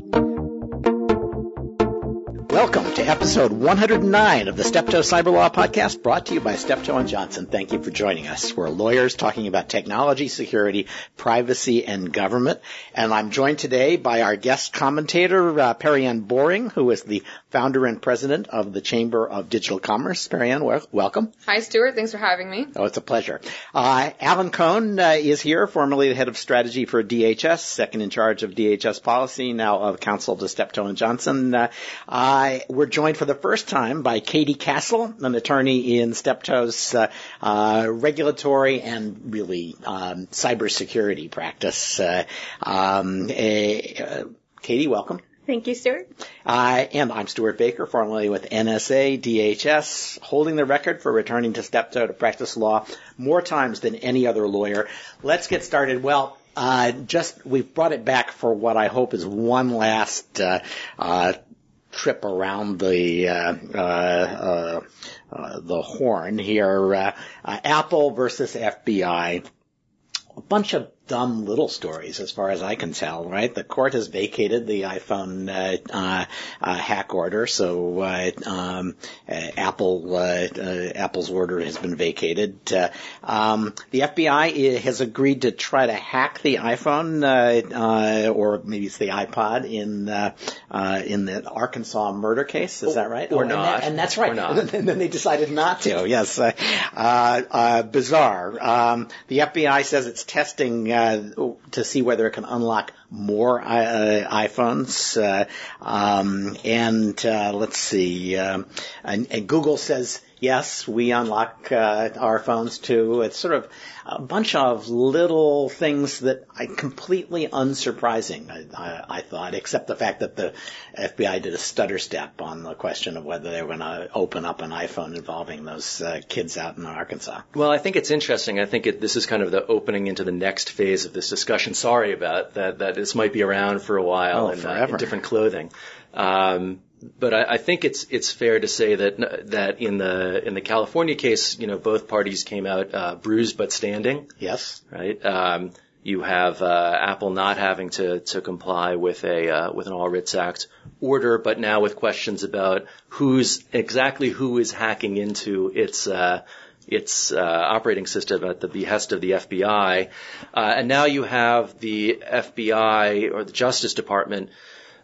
Thank you. Welcome to episode 109 of the Steptoe Cyber Law Podcast brought to you by Steptoe and Johnson. Thank you for joining us. We're lawyers talking about technology, security, privacy, and government. And I'm joined today by our guest commentator, uh, Perianne Boring, who is the founder and president of the Chamber of Digital Commerce. Perianne, wel- welcome. Hi, Stewart. Thanks for having me. Oh, it's a pleasure. Uh, Alan Cohn uh, is here, formerly the head of strategy for DHS, second in charge of DHS policy, now of counsel to Steptoe and Johnson. Uh, we're joined for the first time by Katie Cassel, an attorney in Steptoe's uh, uh, regulatory and really um, cybersecurity practice. Uh, um, uh, Katie, welcome. Thank you, Stewart. Uh, and I'm Stewart Baker, formerly with NSA, DHS, holding the record for returning to Steptoe to practice law more times than any other lawyer. Let's get started. Well, uh, just we've brought it back for what I hope is one last uh, uh, trip around the uh, uh, uh, uh the horn here. Uh, Apple versus FBI. A bunch of dumb little stories as far as I can tell, right? The court has vacated the iPhone uh, uh, uh, hack order, so uh, um, uh, Apple uh, Apple's order has been vacated. Um, the FBI has agreed to try to hack the iPhone, or maybe it's the iPod in in the Arkansas murder case. Is that right? Or, oh, not? And, that, and, that's right. And then they decided not to. Yes, bizarre. Um, the FBI says it's testing uh, to see whether it can unlock more uh, iPhones. Uh, um, and uh, let's see, um, and, and, Google says yes, we unlock uh, our phones too. It's sort of a bunch of little things that I completely unsurprising. I, I, I thought, except the fact that the FBI did a stutter step on the question of whether they were going to open up an iPhone involving those uh, kids out in Arkansas. Well, I think it's interesting. I think it, this is kind of the opening into the next phase of this discussion. Sorry about that. That this might be around for a while oh, in, uh, in, different clothing. Um, but I, I, think it's it's fair to say that that in the in the California case, you know, both parties came out uh, bruised but standing. Yes. Right. Um, you have uh, Apple not having to to comply with a uh, with an All Writs Act order, but now with questions about who's exactly who is hacking into its uh, its uh, operating system at the behest of the FBI. Uh, and now you have the FBI or the Justice Department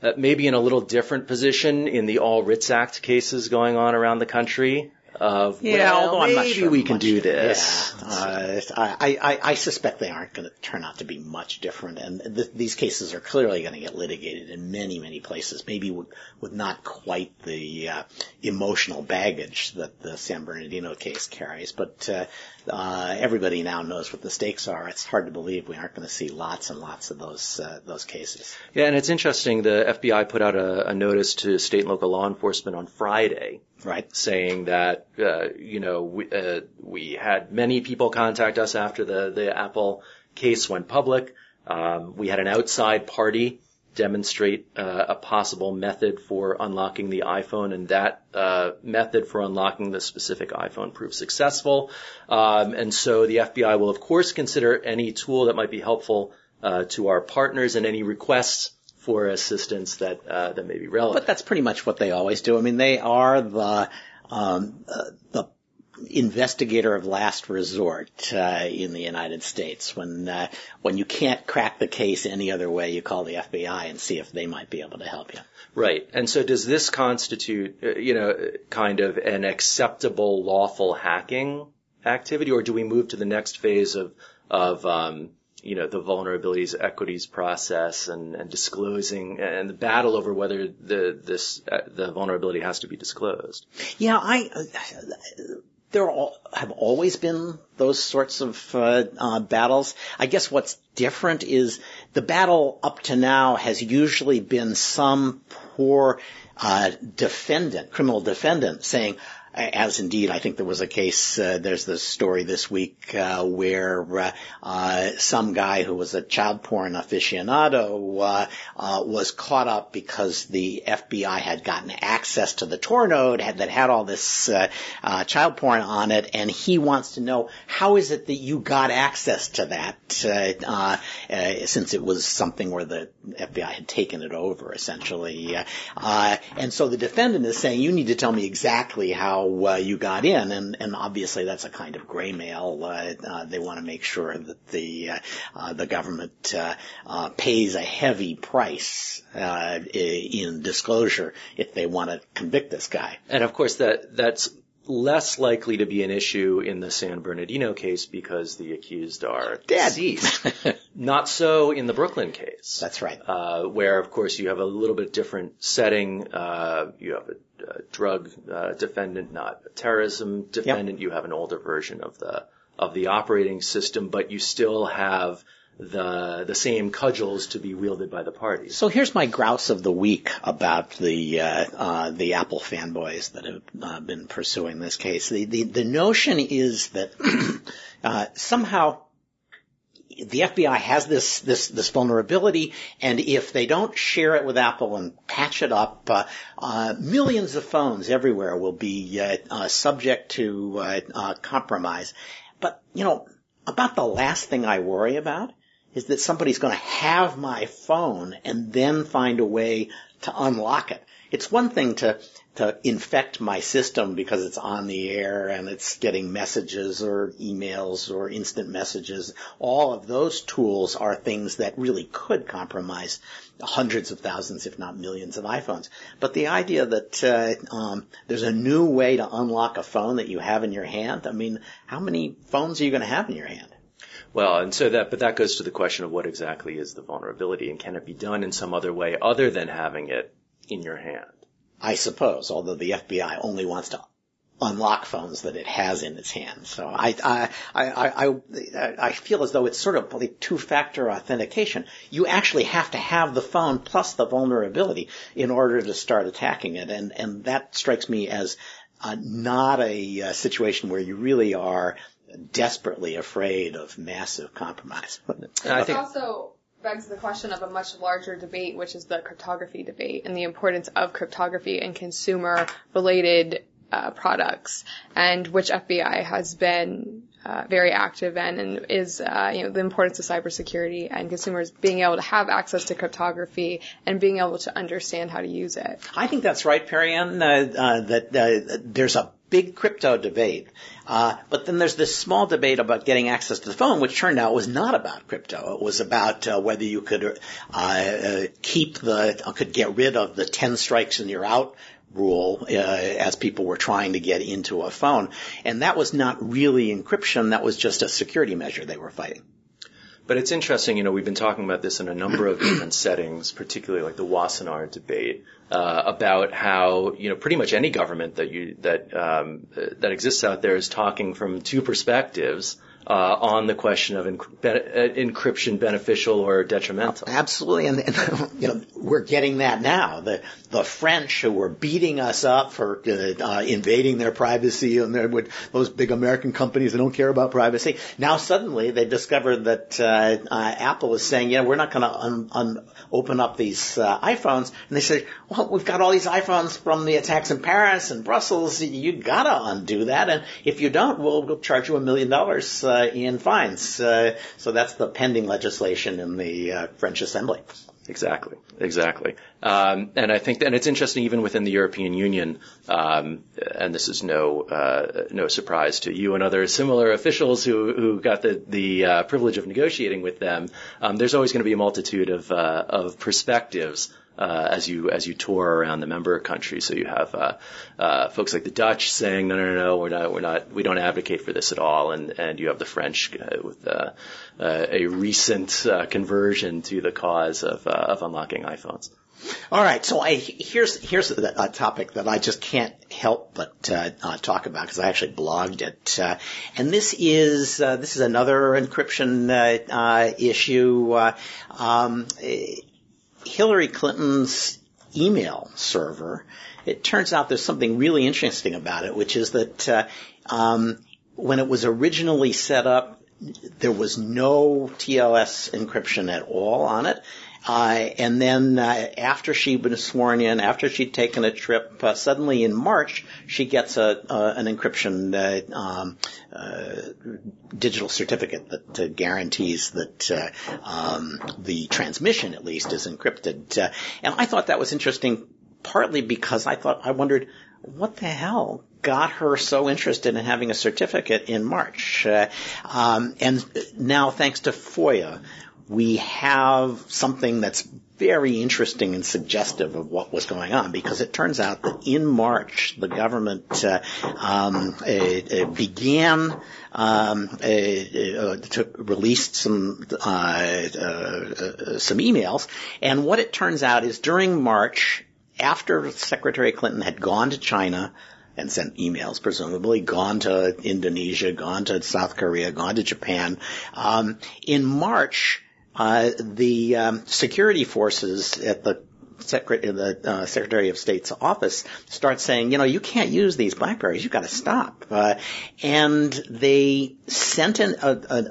uh, maybe in a little different position in the All Writs Act cases going on around the country of yeah, well, although maybe sure we can do this. Yeah. Uh, I, I, I suspect they aren't going to turn out to be much different, and th- these cases are clearly going to get litigated in many, many places. Maybe with, with not quite the uh, emotional baggage that the San Bernardino case carries, but uh, uh, everybody now knows what the stakes are. It's hard to believe we aren't going to see lots and lots of those uh, those cases. Yeah, and it's interesting. The FBI put out a, a notice to state and local law enforcement on Friday right? Saying that uh, you know we, uh, we had many people contact us after the the Apple case went public. Um, we had an outside party demonstrate uh, a possible method for unlocking the iPhone, and that uh, method for unlocking the specific iPhone proved successful. Um, and so the FBI will, of course, consider any tool that might be helpful uh, to our partners and any requests for assistance that uh, that may be relevant. But that's pretty much what they always do. I mean, they are the um, uh, the investigator of last resort uh, in the United States. When uh, when you can't crack the case any other way, you call the FBI and see if they might be able to help you. Right. And so, does this constitute, uh, you know, kind of an acceptable lawful hacking activity, or do we move to the next phase of of um, you know, the vulnerabilities equities process and, and disclosing and the battle over whether the, this, uh, the vulnerability has to be disclosed. Yeah, I, there have always been those sorts of uh, uh, battles. I guess what's different is the battle up to now has usually been some poor uh, defendant, criminal defendant, saying, as indeed I think there was a case. Uh, there's the story this week uh, where uh, uh, some guy who was a child porn aficionado uh, uh, was caught up because the FBI had gotten access to the Tor node had, that had all this child porn on it, and he wants to know how is it that you got access to that since it was something where the FBI had taken it over essentially, and so the defendant is saying you need to tell me exactly how uh, you got in, and, and obviously that's a kind of gray mail. Uh, uh, they want to make sure that the uh, uh, the government uh, pays a heavy price in disclosure if they want to convict this guy. And of course, that that's less likely to be an issue in the San Bernardino case because the accused are dead. deceased. Not so in the Brooklyn case. That's right. Uh, where, of course, you have a little bit different setting. Uh, you have a, drug uh, defendant, not a terrorism defendant. Yep. You have an older version of the of the operating system, but you still have the the same cudgels to be wielded by the parties. So here's my grouse of the week about the uh, uh, the Apple fanboys that have uh, been pursuing this case. The the, the notion is that uh, somehow the FBI has this this this vulnerability, and if they don't share it with Apple and patch it up, uh, uh, millions of phones everywhere will be uh, uh subject to uh, uh, compromise. But you know, about the last thing I worry about is that somebody's going to have my phone and then find a way to unlock it. It's one thing to to infect my system because it's on the air and it's getting messages or emails or instant messages. All of those tools are things that really could compromise hundreds of thousands, if not millions of iPhones. But the idea that uh, um, there's a new way to unlock a phone that you have in your hand, I mean, how many phones are you going to have in your hand? Well, and so that, but that goes to the question of what exactly is the vulnerability and can it be done in some other way other than having it in your hand? I suppose, although the FBI only wants to unlock phones that it has in its hand. So I, I, I, I, I feel as though it's sort of like two-factor authentication. You actually have to have the phone plus the vulnerability in order to start attacking it. And, and that strikes me as uh, not a, a situation where you really are desperately afraid of massive compromise. I think also begs the question of a much larger debate, which is the cryptography debate and the importance of cryptography in consumer related uh, products, and which FBI has been uh, very active in, and is uh, you know the importance of cybersecurity and consumers being able to have access to cryptography and being able to understand how to use it. I think that's right, Perianne. Uh, uh, that uh, there's a big crypto debate. Uh, but then there's this small debate about getting access to the phone, which turned out was not about crypto. It was about uh, whether you could uh, uh keep the, could get rid of the 10 strikes and you're out rule uh, as people were trying to get into a phone. And that was not really encryption. That was just a security measure they were fighting. But it's interesting, you know, we've been talking about this in a number of different settings, particularly like the Wassenaar debate, uh, about how, you know, pretty much any government that you, that, um, that exists out there is talking from two perspectives on the question of uh, encryption beneficial or detrimental. Absolutely, and, and, you know we're getting that now. The the French who were beating us up for uh, uh, invading their privacy and their, those big American companies that don't care about privacy. Now suddenly they discovered that uh, uh, Apple is saying, yeah, we're not going to un, un, open up these iPhones, and they say, well, we've got all these iPhones from the attacks in Paris and Brussels. You gotta undo that, and if you don't, we'll, we'll charge you a million dollars uh, in fines. Uh, so that's the pending legislation in the uh, French Assembly. Exactly, exactly. Um, and I think, and it's interesting even within the European Union, um, and this is no uh, no surprise to you and other similar officials who who got the the uh, privilege of negotiating with them. Um, there's always going to be a multitude of uh, of perspectives uh, as you as you tour around the member countries. So you have uh, uh, folks like the Dutch saying, no, no, no, no, we're not, we're not, we don't advocate for this at all, and and you have the French uh, with uh, uh, a recent conversion to the cause of of unlocking iPhones. All right, so I, here's here's a, topic that I just can't help but uh, uh, talk about because I actually blogged it, uh, and this is this is another encryption issue. Um, Hillary Clinton's email server, it turns out there's something really interesting about it, which is that uh, um, when it was originally set up, there was no TLS encryption at all on it. Uh, and then uh, after she'd been sworn in, after she'd taken a trip, uh, suddenly in March she gets a an encryption uh, um, uh, digital certificate that uh, guarantees that um, the transmission, at least, is encrypted. and I thought that was interesting, partly because I thought I wondered what the hell got her so interested in having a certificate in March. Uh, um, and now, thanks to FOIA, we have something that's very interesting and suggestive of what was going on because it turns out that in March the government uh, um, uh, uh, began um, uh, uh, to release some uh, some emails, and what it turns out is during March, after Secretary Clinton had gone to China and sent emails, presumably, gone to Indonesia, gone to South Korea, gone to Japan. Um, in March, uh, the um, security forces at the Secretary, the uh, Secretary of State's office start saying, you know, you can't use these Blackberries. You've got to stop. Uh, and they sent in a, a,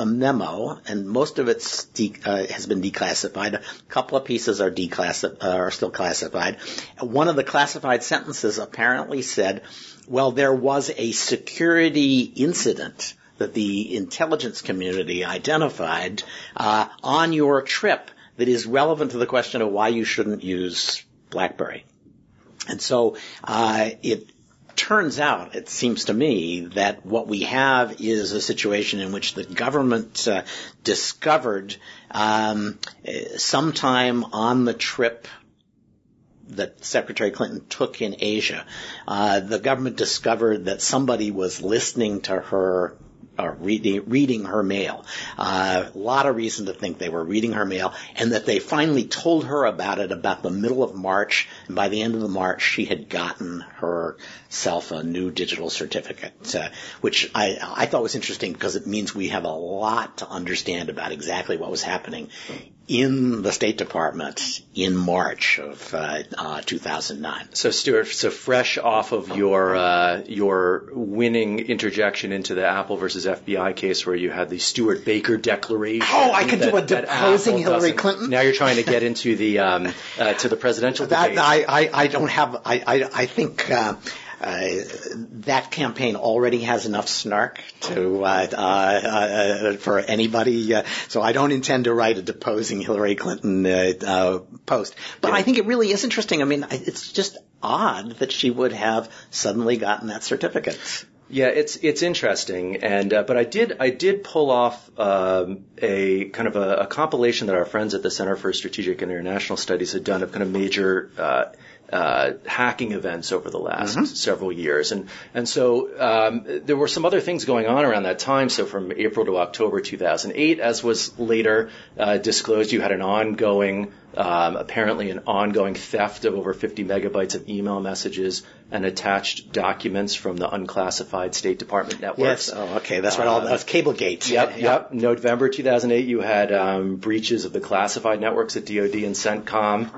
a, memo, and most of it de- uh, has been declassified. A couple of pieces are declassified, uh, are still classified. One of the classified sentences apparently said, well, there was a security incident that the intelligence community identified uh, on your trip that is relevant to the question of why you shouldn't use BlackBerry. And so uh, it turns out, it seems to me, that what we have is a situation in which the government uh, discovered um, sometime on the trip that Secretary Clinton took in Asia, uh, the government discovered that somebody was listening to her uh, reading, reading her mail. Uh, a lot of reason to think they were reading her mail and that they finally told her about it about the middle of March. And by the end of the March, she had gotten herself a new digital certificate, uh, which I, I thought was interesting because it means we have a lot to understand about exactly what was happening in the State Department in March of uh, uh, 2009. So, Stewart, so fresh off of your uh, your winning interjection into the Apple versus FBI case, where you had the Stewart Baker declaration. Oh, I could that, do a deposing Hillary Clinton. Now you're trying to get into the um, uh, to the presidential that, debate. I, I, I don't have. I I, I think. Uh, that campaign already has enough snark to uh, uh, uh for anybody. Uh, so I don't intend to write a deposing Hillary Clinton post. But yeah. I think it really is interesting. I mean, it's just odd that she would have suddenly gotten that certificate. Yeah, it's it's interesting, and uh, but I did I did pull off um, a kind of a, a, compilation that our friends at the Center for Strategic and International Studies had done of kind of major uh, uh, hacking events over the last mm-hmm. several years, and and so um, there were some other things going on around that time. So from April to October 2008, as was later uh, disclosed, you had an ongoing um, apparently an ongoing theft of over 50 megabytes of email messages and attached documents from the unclassified State Department networks. Yes. Oh, okay. That's right. All that's Cablegate. Yep. Yep. yep. November 2008, you had um, breaches of the classified networks at DoD and CENTCOM.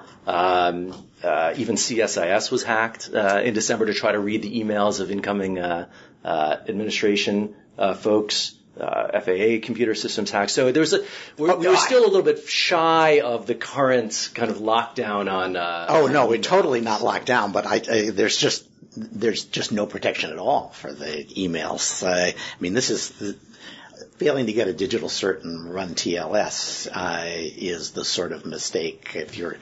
Uh, even CSIS was hacked uh, in December to try to read the emails of incoming uh, uh administration uh, folks uh, FAA computer systems hacked. So there's a we're, oh, we're still a little bit shy of the current kind of lockdown on. Uh, oh no, we're totally not locked down, but I, I, there's just there's just no protection at all for the emails. I mean, this is. The, failing to get a digital cert and run TLS uh, is the sort of mistake if you're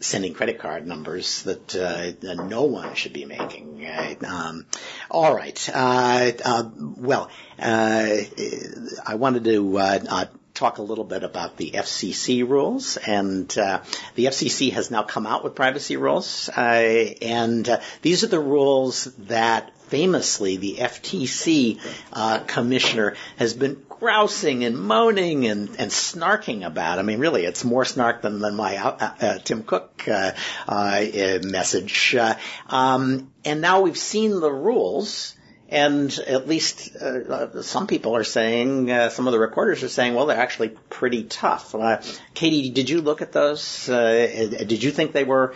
sending credit card numbers that uh, no one should be making. Um, all right. Uh, uh well, I wanted to talk a little bit about the FCC rules, and uh, the FCC has now come out with privacy rules, uh, and uh, these are the rules that famously the FTC commissioner has been grousing and moaning and, and snarking about. I mean, really, it's more snark than, than my uh, uh, Tim Cook uh, uh, message. Uh, um, and now we've seen the rules, And at least uh, some people are saying, uh, some of the reporters are saying, well, they're actually pretty tough. Uh, Katie, did you look at those? Uh, did you think they were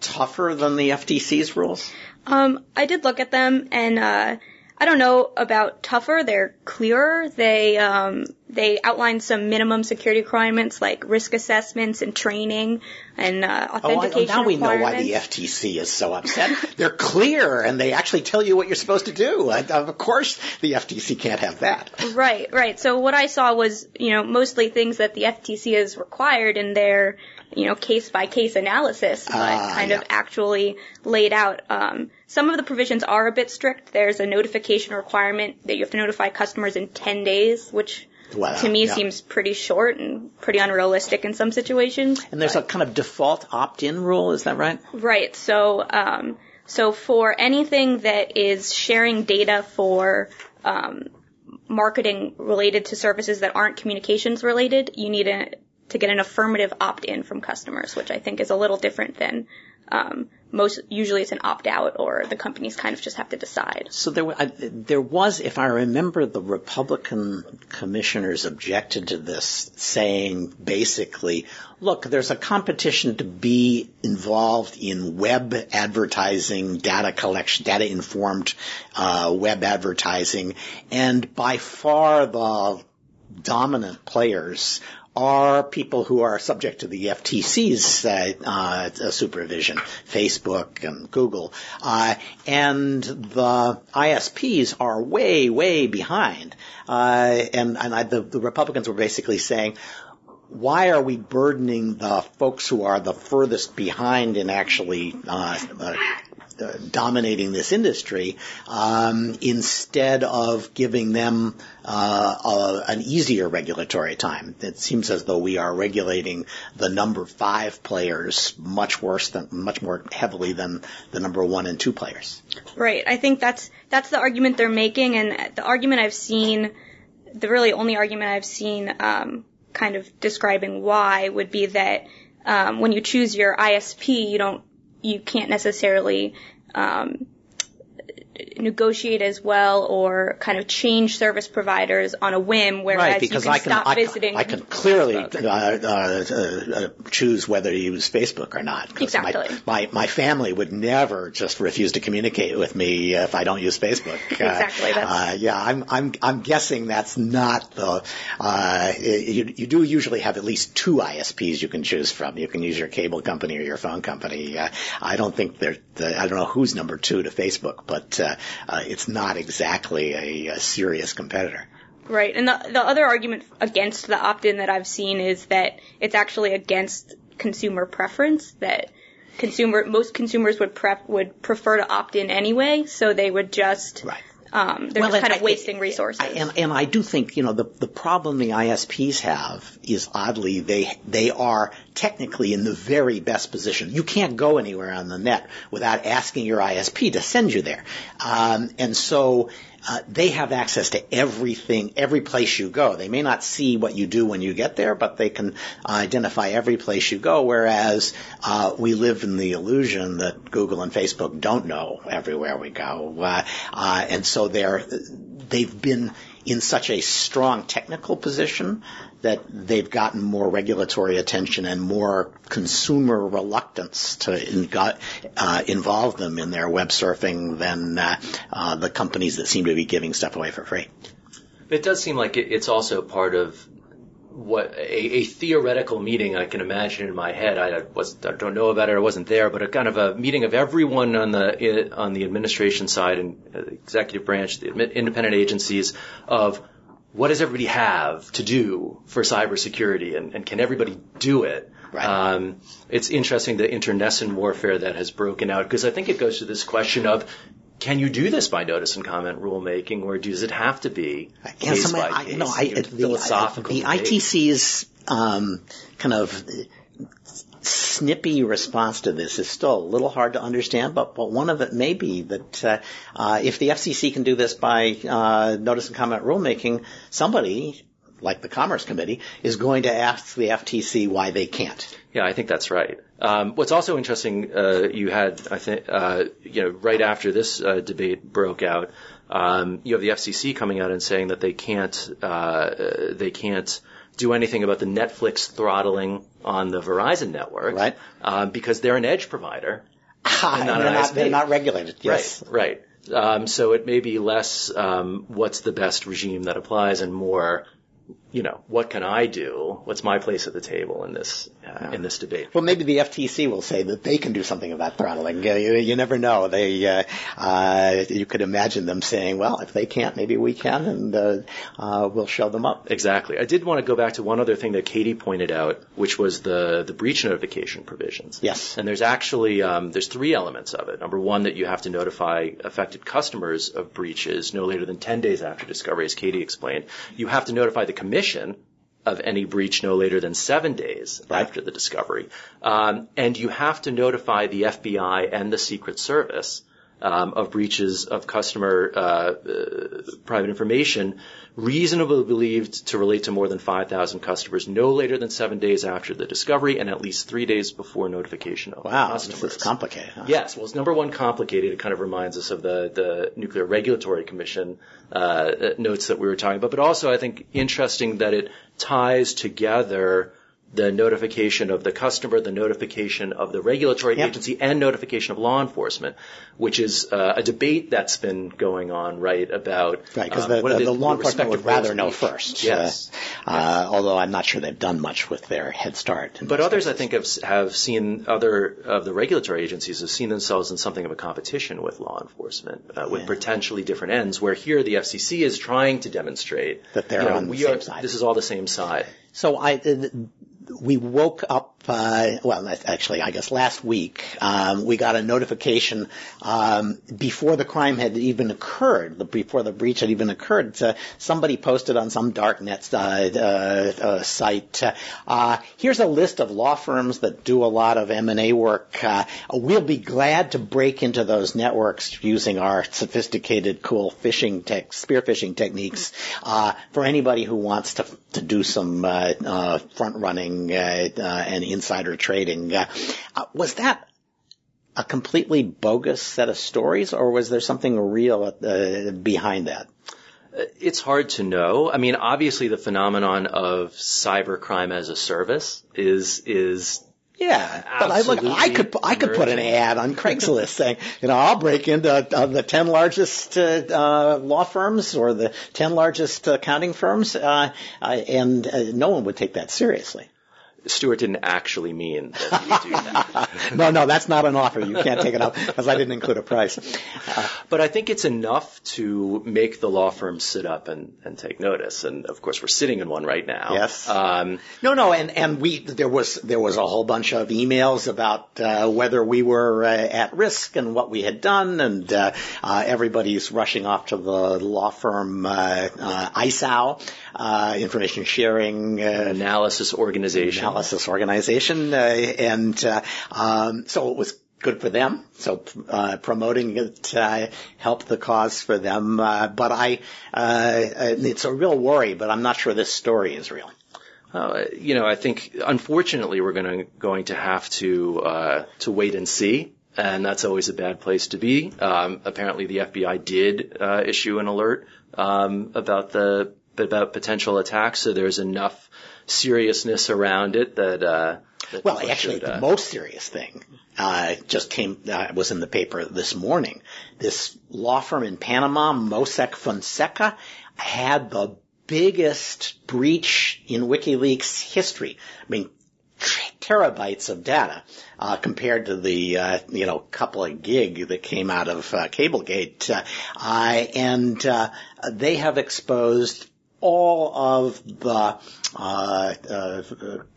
tougher than the FTC's rules? Um, I did look at them, and uh, I don't know about tougher. They're clearer. They um, they outline some minimum security requirements like risk assessments and training and uh, authentication. Oh, now we know why the FTC is so upset. They're clear and they actually tell you what you're supposed to do. Of course, the FTC can't have that. Right, right. So what I saw was, you know, mostly things that the FTC has required in their, you know, case by case analysis, but uh, kind yeah. of actually laid out. Um, some of the provisions are a bit strict. There's a notification requirement that you have to notify customers in 10 days, which Wow, to me yeah. seems pretty short and pretty unrealistic in some situations. And there's but. a kind of default opt-in rule, is that right? Right. So, um, so for anything that is sharing data for um, marketing related to services that aren't communications related, you need a, to get an affirmative opt-in from customers, which I think is a little different than um, most usually it's an opt out or the companies kind of just have to decide. So there, I, there was, if I remember, the Republican commissioners objected to this, saying basically, look, there's a competition to be involved in web advertising, data collection, data informed uh, web advertising, and by far the dominant players are people who are subject to the FTC's uh, uh, supervision, Facebook and Google, uh, and the ISPs are way, way behind. Uh, and and I, the, the Republicans were basically saying, why are we burdening the folks who are the furthest behind in actually uh, uh, dominating this industry um, instead of giving them uh, a, an easier regulatory time. It seems as though we are regulating the number five players much worse than much more heavily than the number one and two players. Right. I think that's that's the argument they're making, and the argument I've seen, the really only argument I've seen, um, kind of describing why would be that um, when you choose your ISP, you don't you can't necessarily um, negotiate as well or kind of change service providers on a whim, whereas right, because you can, I can stop I, visiting. I can clearly uh, uh, uh, choose whether to use Facebook or not. Exactly. My, my, my family would never just refuse to communicate with me if I don't use Facebook. exactly. Uh, yeah, I'm I'm I'm guessing that's not the. Uh, you you do usually have at least two ISPs you can choose from. You can use your cable company or your phone company. Uh, I don't think they're. The, I don't know who's number two to Facebook, but uh, uh, it's not exactly a, a serious competitor. Right. And the, the other argument against the opt-in that I've seen is that it's actually against consumer preference that consumer most consumers would prep would prefer to opt in anyway, so they would just right. Um, they're well, just kind of wasting resources. And, and I do think, you know, the, the problem the ISPs have is oddly they, they are technically in the very best position. You can't go anywhere on the net without asking your ISP to send you there. Um, and so, uh, they have access to everything, every place you go. They may not see what you do when you get there, but they can identify every place you go. Whereas uh, we live in the illusion that Google and Facebook don't know everywhere we go, uh, uh and so they're they've been in such a strong technical position that they've gotten more regulatory attention and more consumer reluctance to in, uh, involve them in their web surfing than uh, uh, the companies that seem to be giving stuff away for free. It does seem like it's also part of what a, a, theoretical meeting I can imagine in my head. I was I don't know about it. I wasn't there, but a kind of a meeting of everyone on the on the administration side and executive branch, the independent agencies of what does everybody have to do for cybersecurity and, and can everybody do it? Right. Um, it's interesting the internecine warfare that has broken out because I think it goes to this question of can you do this by notice and comment rulemaking, or does it have to be case by I, case? No, I, the, philosophical the ITC's um, kind of snippy response to this is still a little hard to understand, but, but one of it may be that uh, uh, if the FCC can do this by uh, notice and comment rulemaking, somebody like the Commerce Committee, is going to ask the FTC why they can't. Yeah, I think that's right. Um, what's also interesting, uh, you had, I think, uh, you know, right after this uh, debate broke out, um, you have the FCC coming out and saying that they can't, uh, they can't do anything about the Netflix throttling on the Verizon network, Right. Um, because they're an edge provider. Ah, not they're, an not, they're not regulated. Yes. Right, right. Um, so it may be less um, what's the best regime that applies and more, you know, what can I do? What's my place at the table in this uh, in this debate? Well, maybe the FTC will say that they can do something about throttling. Uh, you, you never know. They, uh, uh, you could imagine them saying, "Well, if they can't, maybe we can, and uh, uh, we'll show them up." Exactly. I did want to go back to one other thing that Katie pointed out, which was the the breach notification provisions. Yes. And there's actually um, there's three elements of it. Number one, that you have to notify affected customers of breaches no later than 10 days after discovery, as Katie explained. You have to notify the commission of any breach no later than seven days after the discovery, um, and you have to notify the FBI and the Secret Service um, of breaches of customer uh, uh, private information reasonably believed to relate to more than 5,000 customers no later than seven days after the discovery and at least three days before notification of Wow, customers. this is complicated. huh? Yes, well, it's number one complicated. It kind of reminds us of the the Nuclear Regulatory Commission uh, notes that we were talking about, but also I think interesting that it ties together the notification of the customer, the notification of the regulatory Yep. agency, and notification of law enforcement, which is uh, a debate that's been going on, right? About Right, because um, the, what are the, the law enforcement would rather know first. Yes. Uh, uh, although I'm not sure they've done much with their head start. But others, I think, have have seen other of the regulatory agencies have seen themselves in something of a competition with law enforcement, uh, with potentially different ends. Where here the FCC is trying to demonstrate That they're you know, on the same are, side. This is all the same side. So I, uh, we woke up, well, actually, I guess last week, um, we got a notification, um, before the crime had even occurred, before the breach had even occurred, somebody posted on some darknet, uh, uh, site, uh, here's a list of law firms that do a lot of M&A work. Uh, we'll be glad to break into those networks using our sophisticated, cool phishing tech, spear phishing techniques, for anybody who wants to, to do some, front running, and insider trading. Uh, uh, was that a completely bogus set of stories or was there something real, uh, behind that? It's hard to know. I mean, obviously, the phenomenon of cybercrime as a service is is Yeah, but I look, I could, I could put an ad on Craigslist saying, you know, I'll break into uh, the ten largest uh, uh, law firms or the ten largest accounting firms, uh, uh, and uh, no one would take that seriously. Stewart didn't actually mean that he would do that. no, no, that's not an offer. You can't take it up because I didn't include a price. But I think it's enough to make the law firm sit up and, and take notice. And of course, we're sitting in one right now. Yes. Um, No, no, and and we there was there was a whole bunch of emails about uh, whether we were uh, at risk and what we had done, and uh, uh, everybody's rushing off to the law firm uh, uh, ISAO, uh, information sharing. Uh, analysis organization. analysis organization, uh, and uh, um, so it was good for them. So uh, promoting it uh, helped the cause for them. Uh, but I, uh, it's a real worry. But I'm not sure this story is real. You know, I think unfortunately we're going to going to have to uh, to wait and see, and that's always a bad place to be. Um, apparently, the FBI did uh, issue an alert um, about the about potential attacks, so there's enough seriousness around it that. Uh, that Well, actually, should, uh, the most serious thing uh, just came uh, was in the paper this morning. This law firm in Panama, Mossack Fonseca, had the biggest breach in WikiLeaks history. I mean, terabytes of data uh, compared to the uh, you know couple of gig that came out of uh, CableGate, uh, I- and uh, they have exposed all of the uh, uh,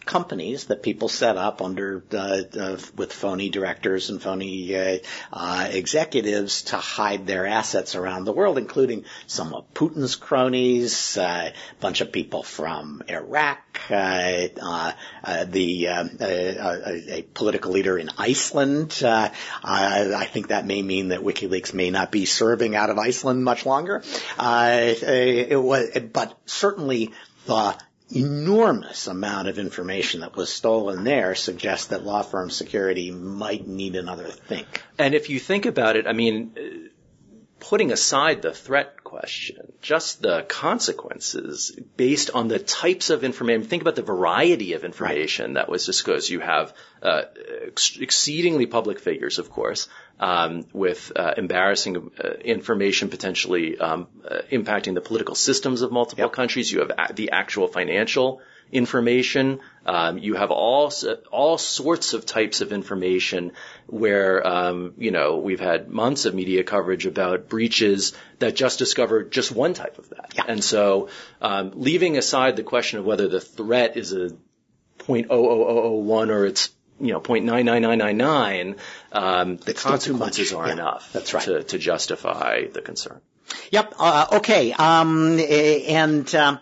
companies that people set up under uh, uh, with phony directors and phony uh, uh, executives to hide their assets around the world, including some of Putin's cronies, a bunch of people from Iraq, the a, a political leader in Iceland. I, I think that may mean that WikiLeaks may not be serving out of Iceland much longer. It was, but certainly the enormous amount of information that was stolen there suggests that law firm security might need another think. And if you think about it, I mean, putting aside the threat question, just the consequences based on the types of information. Think about the variety of information right. that was disclosed. You have uh, ex- exceedingly public figures, of course, um, with uh, embarrassing uh, information potentially um, uh, impacting the political systems of multiple yep. countries. You have a- the actual financial information. Um, you have all all sorts of types of information where um, you know we've had months of media coverage about breaches that just discovered just one type of that. Yeah. And so, um, leaving aside the question of whether the threat is a 0.00001 or it's you know 0.99999, um, the consequences are yeah, enough. That's right. to, to justify the concern. Yep. Uh, okay. Um, and um,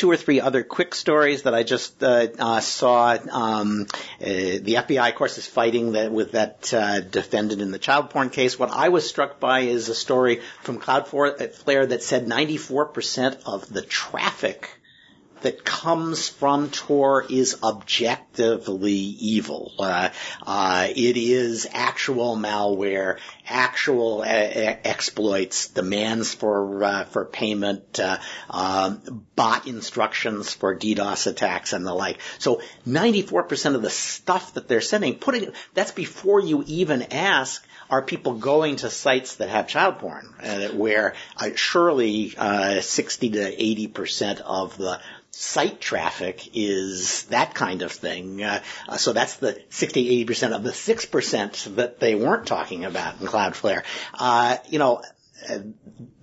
two or three other quick stories that I just uh, uh, saw. Um, uh, the FBI, of course, is fighting that with that uh, defendant in the child porn case. What I was struck by is a story from Cloudflare that said 94% of the traffic that comes from Tor is objectively evil. Uh, uh, it is actual malware, actual uh, exploits, demands for uh, for payment, uh, um, bot instructions for DDoS attacks and the like. So 94% of the stuff that they're sending, putting that's before you even ask are people going to sites that have child porn, uh, where uh, surely uh, 60 to 80 percent of the site traffic is that kind of thing. Uh, so that's the 60, 80% of the 6% that they weren't talking about in Cloudflare. Uh, you know, uh,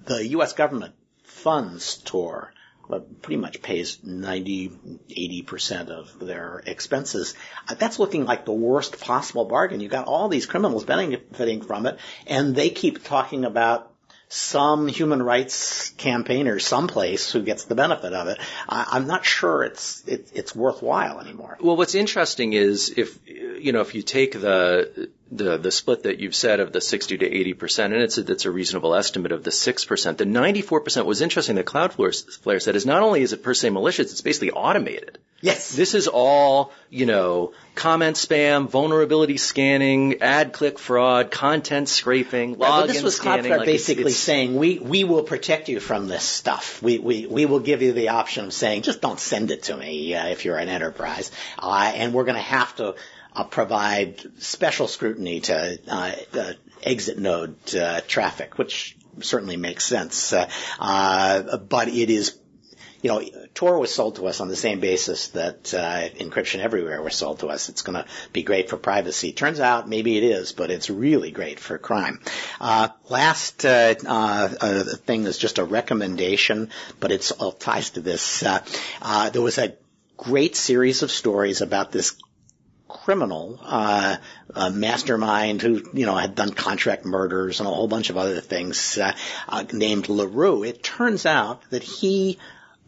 the U.S. government funds Tor, but pretty much pays 90, 80% of their expenses. Uh, that's looking like the worst possible bargain. You've got all these criminals benefiting from it, and they keep talking about some human rights campaigner someplace who gets the benefit of it. I, am not sure it's it, it's worthwhile anymore. Well, what's interesting is if you know if you take the the the split that you've said of the 60 to 80 percent, and it's a, it's a reasonable estimate of the six percent. The 94 percent was interesting. That Cloudflare said is not only is it per se malicious, it's basically automated. Yes. This is all, you know, comment spam, vulnerability scanning, ad click fraud, content scraping, login well, this was scanning. Cloudflare like basically it's, it's, saying we, we will protect you from this stuff. We, we, we will give you the option of saying just don't send it to me uh, if you're an enterprise. Uh, and we're going to have to provide special scrutiny to uh, exit node uh, traffic, which certainly makes sense. Uh, uh, but it is you know, Tor was sold to us on the same basis that uh, encryption everywhere was sold to us. It's going to be great for privacy. Turns out maybe it is, but it's really great for crime. Uh, last uh, uh, uh thing is just a recommendation, but it's all ties to this. Uh, uh, there was a great series of stories about this criminal uh, mastermind who you know had done contract murders and a whole bunch of other things uh, uh, named Le Roux. It turns out that he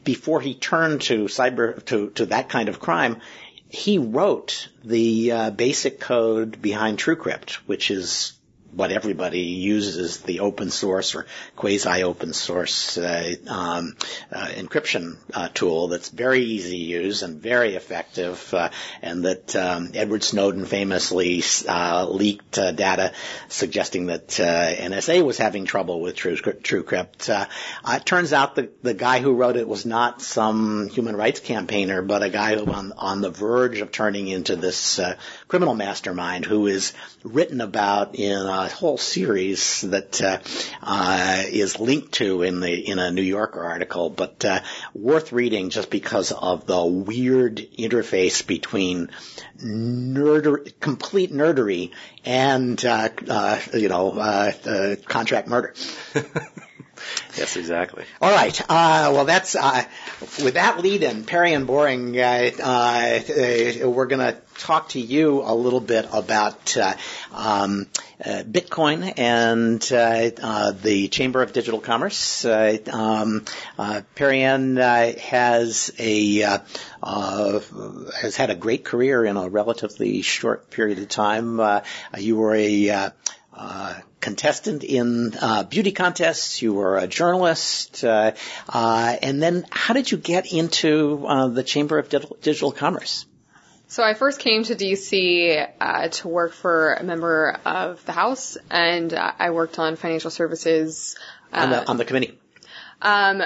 before he turned to cyber to to that kind of crime, he wrote the uh, basic code behind TrueCrypt, which is what everybody uses the open source or quasi open source uh, um, uh, encryption uh, tool that's very easy to use and very effective, uh, and that um, Edward Snowden famously uh, leaked uh, data suggesting that NSA was having trouble with True, TrueCrypt. it turns out that the guy who wrote it was not some human rights campaigner, but a guy who on on the verge of turning into this criminal mastermind who is written about in whole series that uh, uh, is linked to in the in a New Yorker article, but uh, worth reading just because of the weird interface between nerder, complete nerdery and uh, uh, you know uh, contract murder. yes, exactly. All right. Uh, well, that's uh, with that lead in, Perianne Boring. Uh, uh we're going to talk to you a little bit about uh, um, uh, Bitcoin and the Chamber of Digital Commerce. Um, Perianne has a has had a great career in a relatively short period of time. you were a uh, contestant in uh, beauty contests. You were a journalist, uh, uh, and then how did you get into uh, the Chamber of Digital, Commerce? So I first came to DC uh, to work for a member of the House, and uh, I worked on financial services. on, the, on the committee. Um,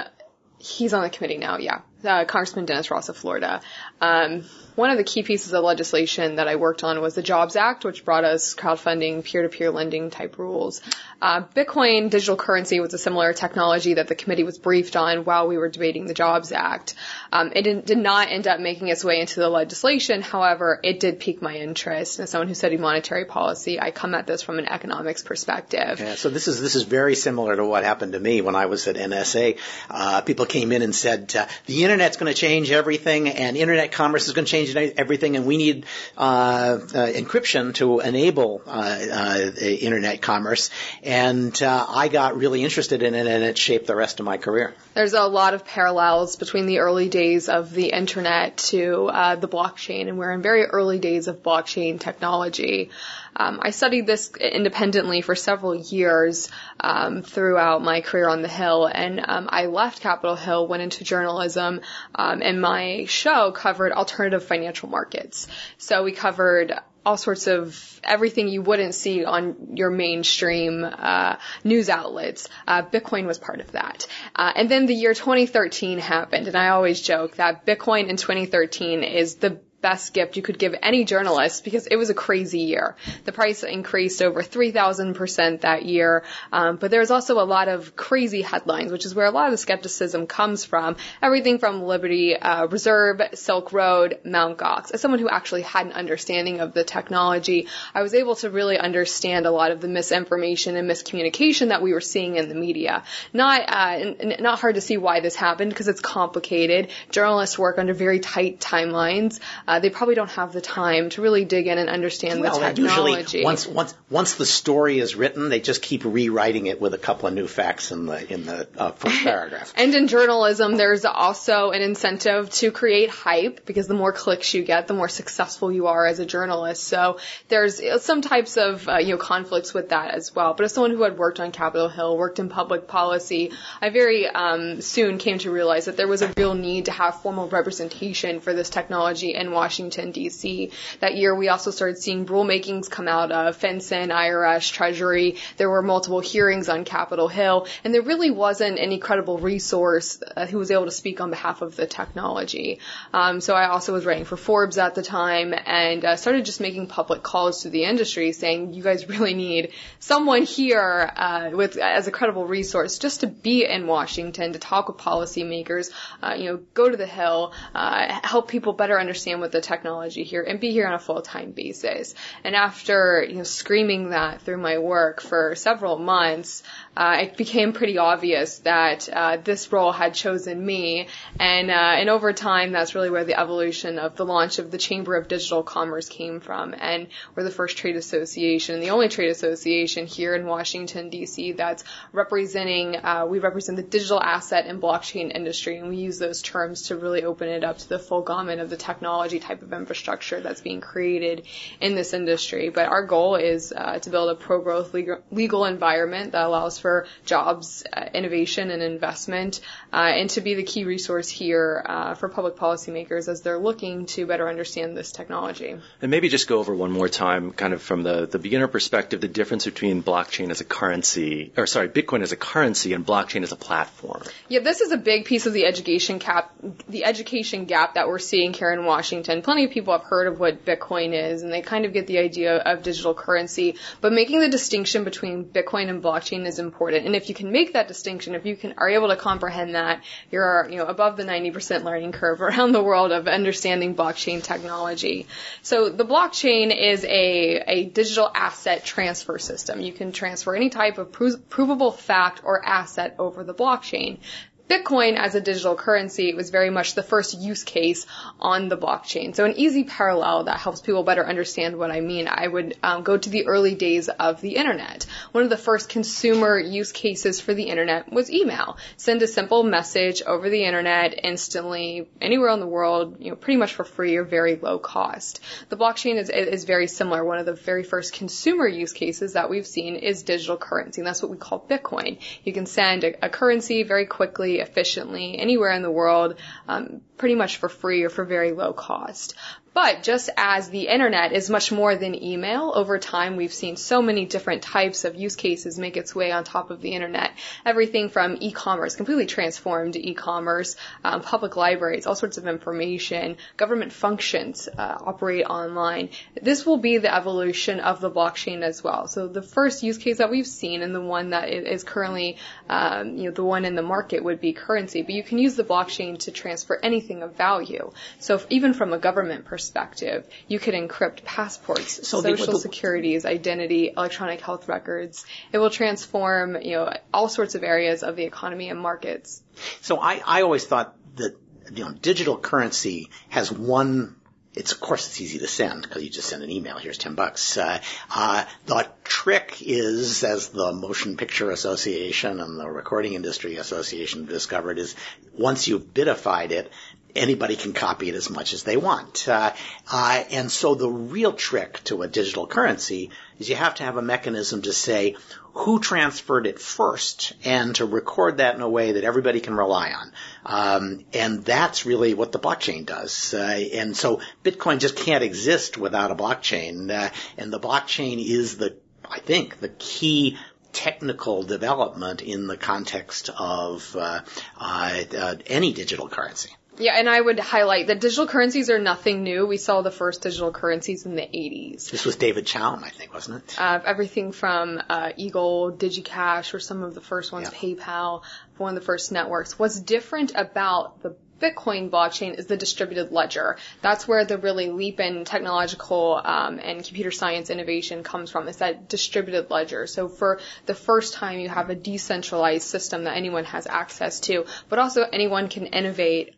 he's on the committee now, yeah. Congressman Dennis Ross of Florida. Um, one of the key pieces of legislation that I worked on was the Jobs Act, which brought us crowdfunding, peer-to-peer lending type rules. Uh, Bitcoin digital currency was a similar technology that the committee was briefed on while we were debating the Jobs Act. Um, it did, did, not end up making its way into the legislation. However, it did pique my interest. As someone who studied monetary policy, I come at this from an economics perspective. Yeah, so this is this is very similar to what happened to me when I was at NSA. Uh, people came in and said uh, the internet's going to change everything, and internet commerce is going to change everything, and we need uh, uh, encryption to enable uh, internet commerce. And I got really interested in it, and it shaped the rest of my career. There's a lot of parallels between the early days of the internet to the blockchain, and we're in very early days of blockchain technology. Um, I studied this independently for several years um, throughout my career on the Hill, and um, I left Capitol Hill, went into journalism, um, and my show covered alternative financial markets. So we covered all sorts of everything you wouldn't see on your mainstream uh, news outlets. Uh, Bitcoin was part of that. Uh, and then the year 2013 happened, and I always joke that Bitcoin in 2013 is the best gift you could give any journalist because it was a crazy year. The price increased over 3,000% that year, um, but there was also a lot of crazy headlines, which is where a lot of the skepticism comes from. Everything from Liberty uh, Reserve, Silk Road, Mount Gox. As someone who actually had an understanding of the technology, I was able to really understand a lot of the misinformation and miscommunication that we were seeing in the media. Not uh, not hard to see why this happened because it's complicated. Journalists work under very tight timelines. Uh, uh, they probably don't have the time to really dig in and understand well, the technology. Usually, once once once the story is written, they just keep rewriting it with a couple of new facts in the in the uh, first paragraph. and in journalism, there's also an incentive to create hype because the more clicks you get, the more successful you are as a journalist. So there's some types of uh, you know conflicts with that as well. But as someone who had worked on Capitol Hill, worked in public policy, I very um, soon came to realize that there was a real need to have formal representation for this technology in Washington Washington, D.C. That year, we also started seeing rulemakings come out of FinCEN, IRS, Treasury. There were multiple hearings on Capitol Hill, and there really wasn't any credible resource uh, who was able to speak on behalf of the technology. Um, so I also was writing for Forbes at the time and uh, started just making public calls to the industry saying, you guys really need someone here uh, with as a credible resource just to be in Washington, to talk with policymakers, uh, you know, go to the Hill, uh, help people better understand what the technology here and be here on a full-time basis. And after, you know, screaming that through my work for several months, uh, it became pretty obvious that uh, this role had chosen me, and uh, and over time, that's really where the evolution of the launch of the Chamber of Digital Commerce came from, and we're the first trade association, the only trade association here in Washington D.C. that's representing. Uh, we represent the digital asset and blockchain industry, and we use those terms to really open it up to the full gamut of the technology type of infrastructure that's being created in this industry. But our goal is uh, to build a pro-growth legal, legal environment that allows for jobs, uh, innovation, and investment, uh, and to be the key resource here uh, for public policymakers as they're looking to better understand this technology. And maybe just go over one more time, kind of from the, the beginner perspective, the difference between blockchain as a currency, or sorry, Bitcoin as a currency and blockchain as a platform. Yeah, this is a big piece of the education cap, the education gap that we're seeing here in Washington. Plenty of people have heard of what Bitcoin is, and they kind of get the idea of digital currency, but making the distinction between Bitcoin and blockchain is important important. And if you can make that distinction, if you can are able to comprehend that, you're you know above the 90% learning curve around the world of understanding blockchain technology. So the blockchain is a a digital asset transfer system. You can transfer any type of pro- provable fact or asset over the blockchain. Bitcoin as a digital currency was very much the first use case on the blockchain. So an easy parallel that helps people better understand what I mean, I would um, go to the early days of the internet. One of the first consumer use cases for the internet was email. Send a simple message over the internet instantly anywhere in the world, you know, pretty much for free or very low cost. The blockchain is, is very similar. One of the very first consumer use cases that we've seen is digital currency, and that's what we call Bitcoin. You can send a, a currency very quickly efficiently anywhere in the world, um, pretty much for free or for very low cost. But just as the internet is much more than email, over time we've seen so many different types of use cases make its way on top of the internet. Everything from e-commerce, completely transformed e-commerce, um, public libraries, all sorts of information, government functions uh, operate online. This will be the evolution of the blockchain as well. So the first use case that we've seen and the one that is currently, um, you know, the one in the market would be currency. But you can use the blockchain to transfer anything of value. So if, even from a government perspective, perspective, you could encrypt passports, so social the, securities, identity, electronic health records. It will transform, you know, all sorts of areas of the economy and markets. So I, I always thought that, you know, digital currency has one it's of course it's easy to send because you just send an email. Here's ten bucks. Uh, uh, the trick is, as the Motion Picture Association and the Recording Industry Association discovered, is once you've bitified it, anybody can copy it as much as they want. Uh, uh, and so the real trick to a digital currency is you have to have a mechanism to say who transferred it first and to record that in a way that everybody can rely on. Um, and that's really what the blockchain does. Uh, and so Bitcoin just can't exist without a blockchain. Uh, and the blockchain is the, I think, the key technical development in the context of uh, uh any digital currency. Yeah, and I would highlight that digital currencies are nothing new. We saw the first digital currencies in the 80s. This was David Chaum, I think, wasn't it? Uh, everything from uh, e-gold, DigiCash were some of the first ones, yeah. PayPal, one of the first networks. What's different about the Bitcoin blockchain is the distributed ledger. That's where the really leap in technological um, and computer science innovation comes from. Is that distributed ledger. So for the first time, you have a decentralized system that anyone has access to, but also anyone can innovate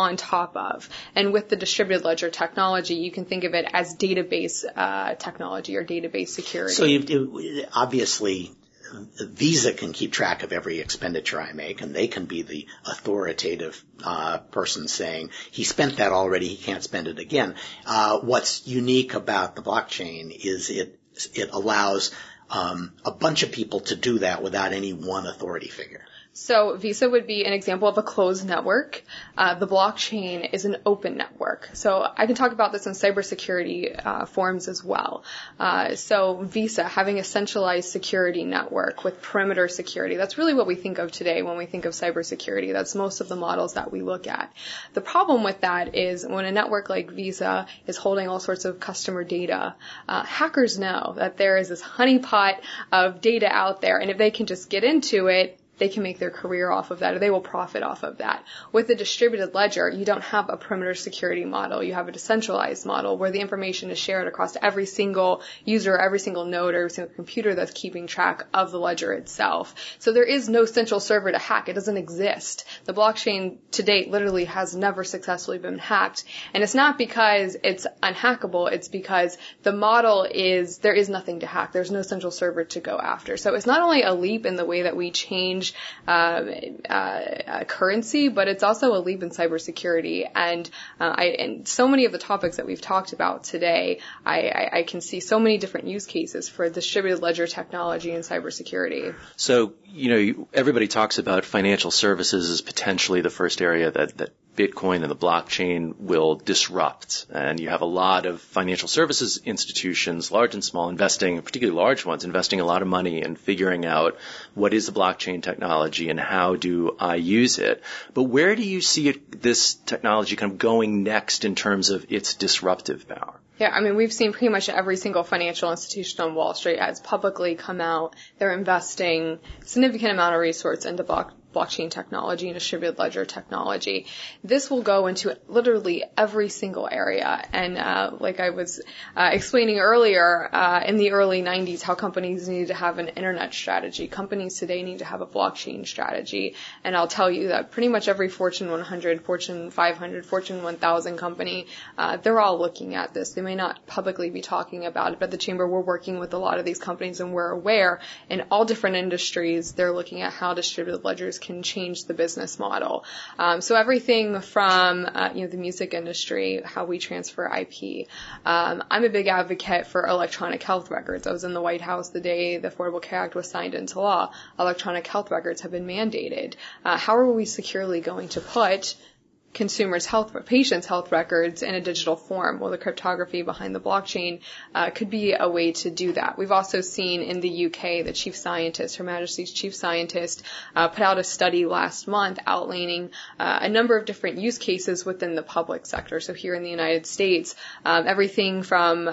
on top of. And with the distributed ledger technology, you can think of it as database uh, technology or database security. So you, obviously, Visa can keep track of every expenditure I make, and they can be the authoritative uh, person saying he spent that already, he can't spend it again. Uh, what's unique about the blockchain is it it allows um, a bunch of people to do that without any one authority figure. So Visa would be an example of a closed network. Uh, the blockchain is an open network. So I can talk about this in cybersecurity uh, forms as well. Uh, so Visa having a centralized security network with perimeter security, that's really what we think of today when we think of cybersecurity. That's most of the models that we look at. The problem with that is when a network like Visa is holding all sorts of customer data, uh, hackers know that there is this honeypot of data out there, and if they can just get into it, they can make their career off of that or they will profit off of that. With a distributed ledger, you don't have a perimeter security model. You have a decentralized model where the information is shared across every single user, every single node, every single computer that's keeping track of the ledger itself. So there is no central server to hack. It doesn't exist. The blockchain to date literally has never successfully been hacked. And it's not because it's unhackable. It's because the model is, there is nothing to hack. There's no central server to go after. So it's not only a leap in the way that we change uh, uh, currency, but it's also a leap in cybersecurity. And uh, I, and so many of the topics that we've talked about today, I, I, I can see so many different use cases for distributed ledger technology and cybersecurity. So you know, everybody talks about financial services as potentially the first area that that Bitcoin and the blockchain will disrupt. And you have a lot of financial services institutions, large and small, investing, particularly large ones, investing a lot of money in figuring out what is the blockchain technology and how do I use it. But where do you see it, this technology kind of going next in terms of its disruptive power? Yeah, I mean, we've seen pretty much every single financial institution on Wall Street has publicly come out. They're investing significant amount of resource into block, blockchain technology and distributed ledger technology. This will go into literally every single area. And uh, like I was uh, explaining earlier, uh, in the early 90s, how companies needed to have an internet strategy. Companies today need to have a blockchain strategy. And I'll tell you that pretty much every Fortune 100, Fortune 500, Fortune 1000 company, uh, they're all looking at this. They may not publicly be talking about it, but the chamber we're working with a lot of these companies and we're aware in all different industries they're looking at how distributed ledgers can change the business model. Um, so everything from uh, you know the music industry, how we transfer IP. Um, I'm a big advocate for electronic health records. I was in the White House the day the Affordable Care Act was signed into law. Electronic health records have been mandated. Uh, how are we securely going to put consumers' health, patients' health records in a digital form. Well, the cryptography behind the blockchain uh, could be a way to do that. We've also seen in the UK the chief scientist, Her Majesty's chief scientist, uh, put out a study last month outlining uh, a number of different use cases within the public sector. So here in the United States, um, everything from uh,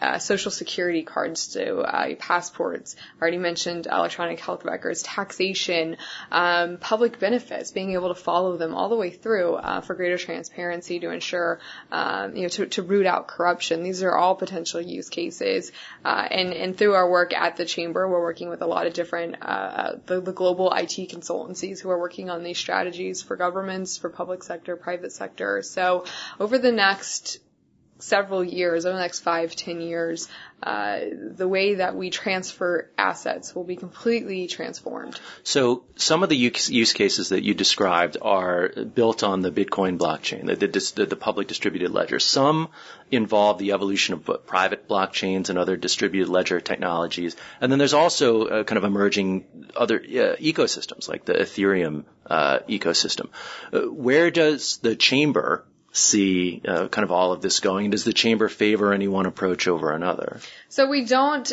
uh, social security cards to uh, passports. I already mentioned electronic health records, taxation, um, public benefits, being able to follow them all the way through through uh, for greater transparency to ensure, um, you know, to, to, root out corruption. These are all potential use cases, uh, and and through our work at the chamber, we're working with a lot of different uh, the, the global IT consultancies who are working on these strategies for governments, for public sector, private sector. So over the next several years, over the next five, ten years, uh, the way that we transfer assets will be completely transformed. So some of the use cases that you described are built on the Bitcoin blockchain, the, the, the public distributed ledger. Some involve the evolution of private blockchains and other distributed ledger technologies. And then there's also uh, kind of emerging other uh, ecosystems like the Ethereum uh, ecosystem. Uh, where does the chamber see uh, kind of all of this going? Does the chamber favor any one approach over another? So we don't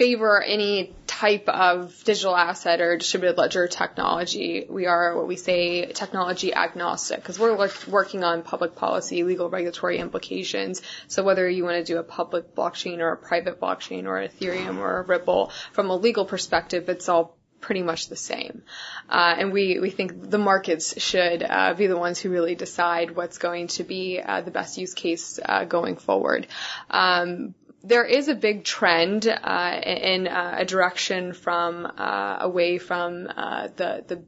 favor any type of digital asset or distributed ledger technology. We are what we say technology agnostic because we're working on public policy, legal regulatory implications. So whether you want to do a public blockchain or a private blockchain or Ethereum or a Ripple, from a legal perspective, it's all pretty much the same. Uh, and we, we think the markets should uh, be the ones who really decide what's going to be uh, the best use case uh, going forward. Um, there is a big trend uh, in uh, a direction from away from the the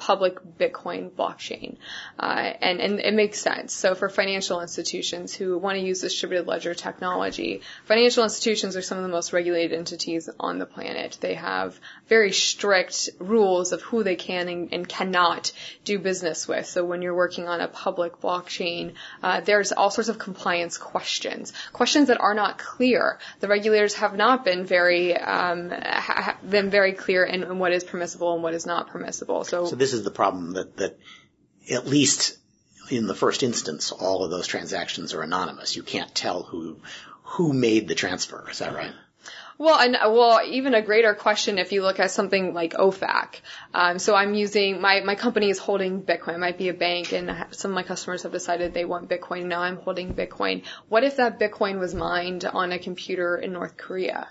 public Bitcoin blockchain. Uh, and, and it makes sense. So for financial institutions who want to use distributed ledger technology, financial institutions are some of the most regulated entities on the planet. They have very strict rules of who they can and, and cannot do business with. So when you're working on a public blockchain, uh, there's all sorts of compliance questions, questions that are not clear. The regulators have not been very um, ha- been very clear in, in, what is permissible and what is not permissible. So, so this this is the problem that, that at least in the first instance, all of those transactions are anonymous. You can't tell who, who made the transfer. Is that right? Well, and well, even a greater question if you look at something like OFAC. Um, so I'm using my my company is holding Bitcoin. It might be a bank, and some of my customers have decided they want Bitcoin. Now I'm holding Bitcoin. What if that Bitcoin was mined on a computer in North Korea?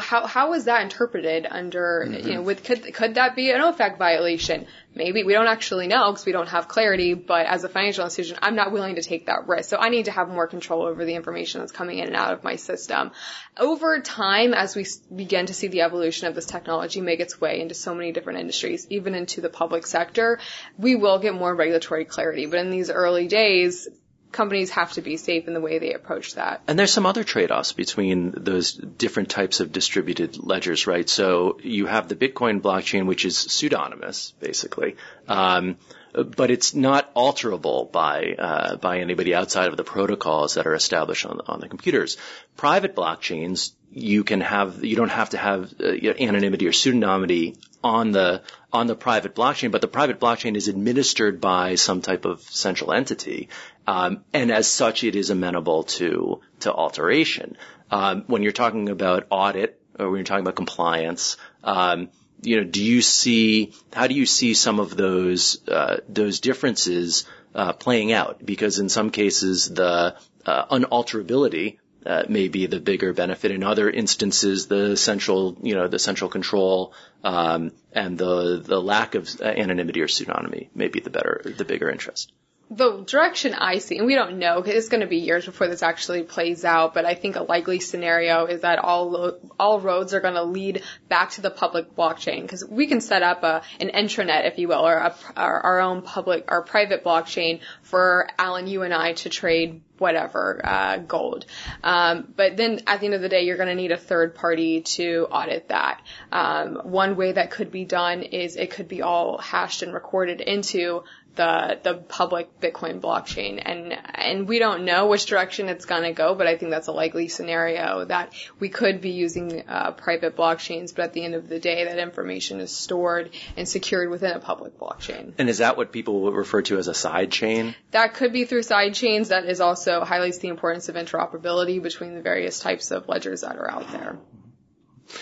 How how is that interpreted under mm-hmm. you know with could could that be an OFAC violation? Maybe we don't actually know because we don't have clarity. But as a financial institution, I'm not willing to take that risk. So I need to have more control over the information that's coming in and out of my system. Over time, as we begin to see the evolution of this technology make its way into so many different industries, even into the public sector, we will get more regulatory clarity. But in these early days, companies have to be safe in the way they approach that. And there's some other trade-offs between those different types of distributed ledgers, right? So you have the Bitcoin blockchain, which is pseudonymous, basically. Um, but it's not alterable by uh, by anybody outside of the protocols that are established on, on the computers. Private blockchains, you can have you don't have to have uh, anonymity or pseudonymity on the on the private blockchain, but the private blockchain is administered by some type of central entity, um, and as such, it is amenable to to alteration. Um, when you're talking about audit or when you're talking about compliance, um, you know, do you see how do you see some of those uh, those differences uh, playing out? Because in some cases, the uh, unalterability uh, may be the bigger benefit. In other instances, the central, you know, the central control um, and the the lack of anonymity or pseudonymy may be the better, the bigger interest the direction I see, and we don't know it's going to be years before this actually plays out, but I think a likely scenario is that all all roads are going to lead back to the public blockchain because we can set up a an intranet, if you will, or a, our, our own public our private blockchain for Alan, you and I to trade whatever uh, gold. Um, but then at the end of the day, you're going to need a third party to audit that. Um, one way that could be done is it could be all hashed and recorded into the the public Bitcoin blockchain, and and we don't know which direction it's going to go, but I think that's a likely scenario that we could be using uh, private blockchains, but at the end of the day, that information is stored and secured within a public blockchain. And is that what people would refer to as a side chain? That could be through side chains. That is also highlights the importance of interoperability between the various types of ledgers that are out there.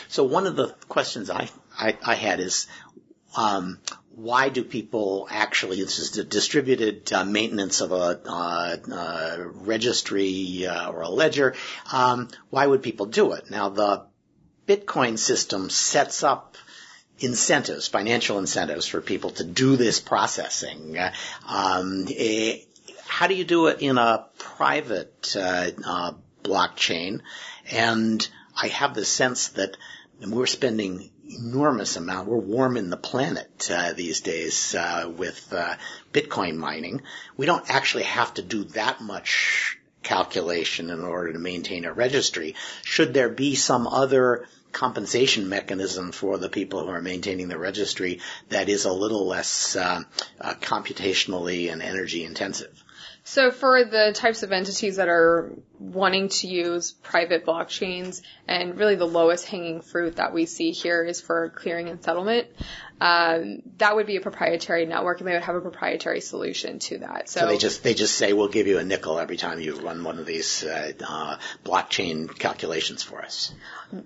So one of the questions I I, I had is um, why do people actually, this is the distributed uh, maintenance of a uh, uh, registry uh, or a ledger, um, why would people do it? Now the Bitcoin system sets up incentives, financial incentives for people to do this processing. Um, eh, how do you do it in a private uh, uh, blockchain? And I have the sense that we're spending enormous amount. We're warming the planet uh, these days uh, with uh, Bitcoin mining. We don't actually have to do that much calculation in order to maintain a registry. Should there be some other compensation mechanism for the people who are maintaining the registry that is a little less uh, uh, computationally and energy intensive? So for the types of entities that are wanting to use private blockchains and really the lowest hanging fruit that we see here is for clearing and settlement um, that would be a proprietary network, and they would have a proprietary solution to that. So, so they just they just say we'll give you a nickel every time you run one of these uh, uh, blockchain calculations for us.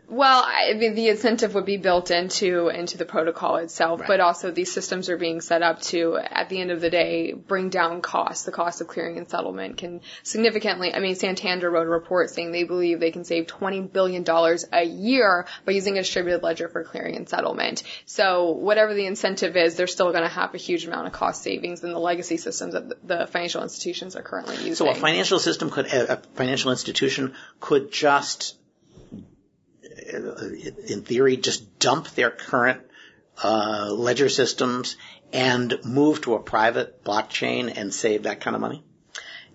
Well, I mean, the incentive would be built into into the protocol itself, right. but also these systems are being set up to, at the end of the day, bring down costs. The cost of clearing and settlement can significantly. I mean, Santander wrote a report saying they believe they can save twenty billion dollars a year by using a distributed ledger for clearing and settlement. So whatever whatever the incentive is, they're still going to have a huge amount of cost savings in the legacy systems that the financial institutions are currently using. So a financial system could, a financial institution could just, in theory, just dump their current uh, ledger systems and move to a private blockchain and save that kind of money?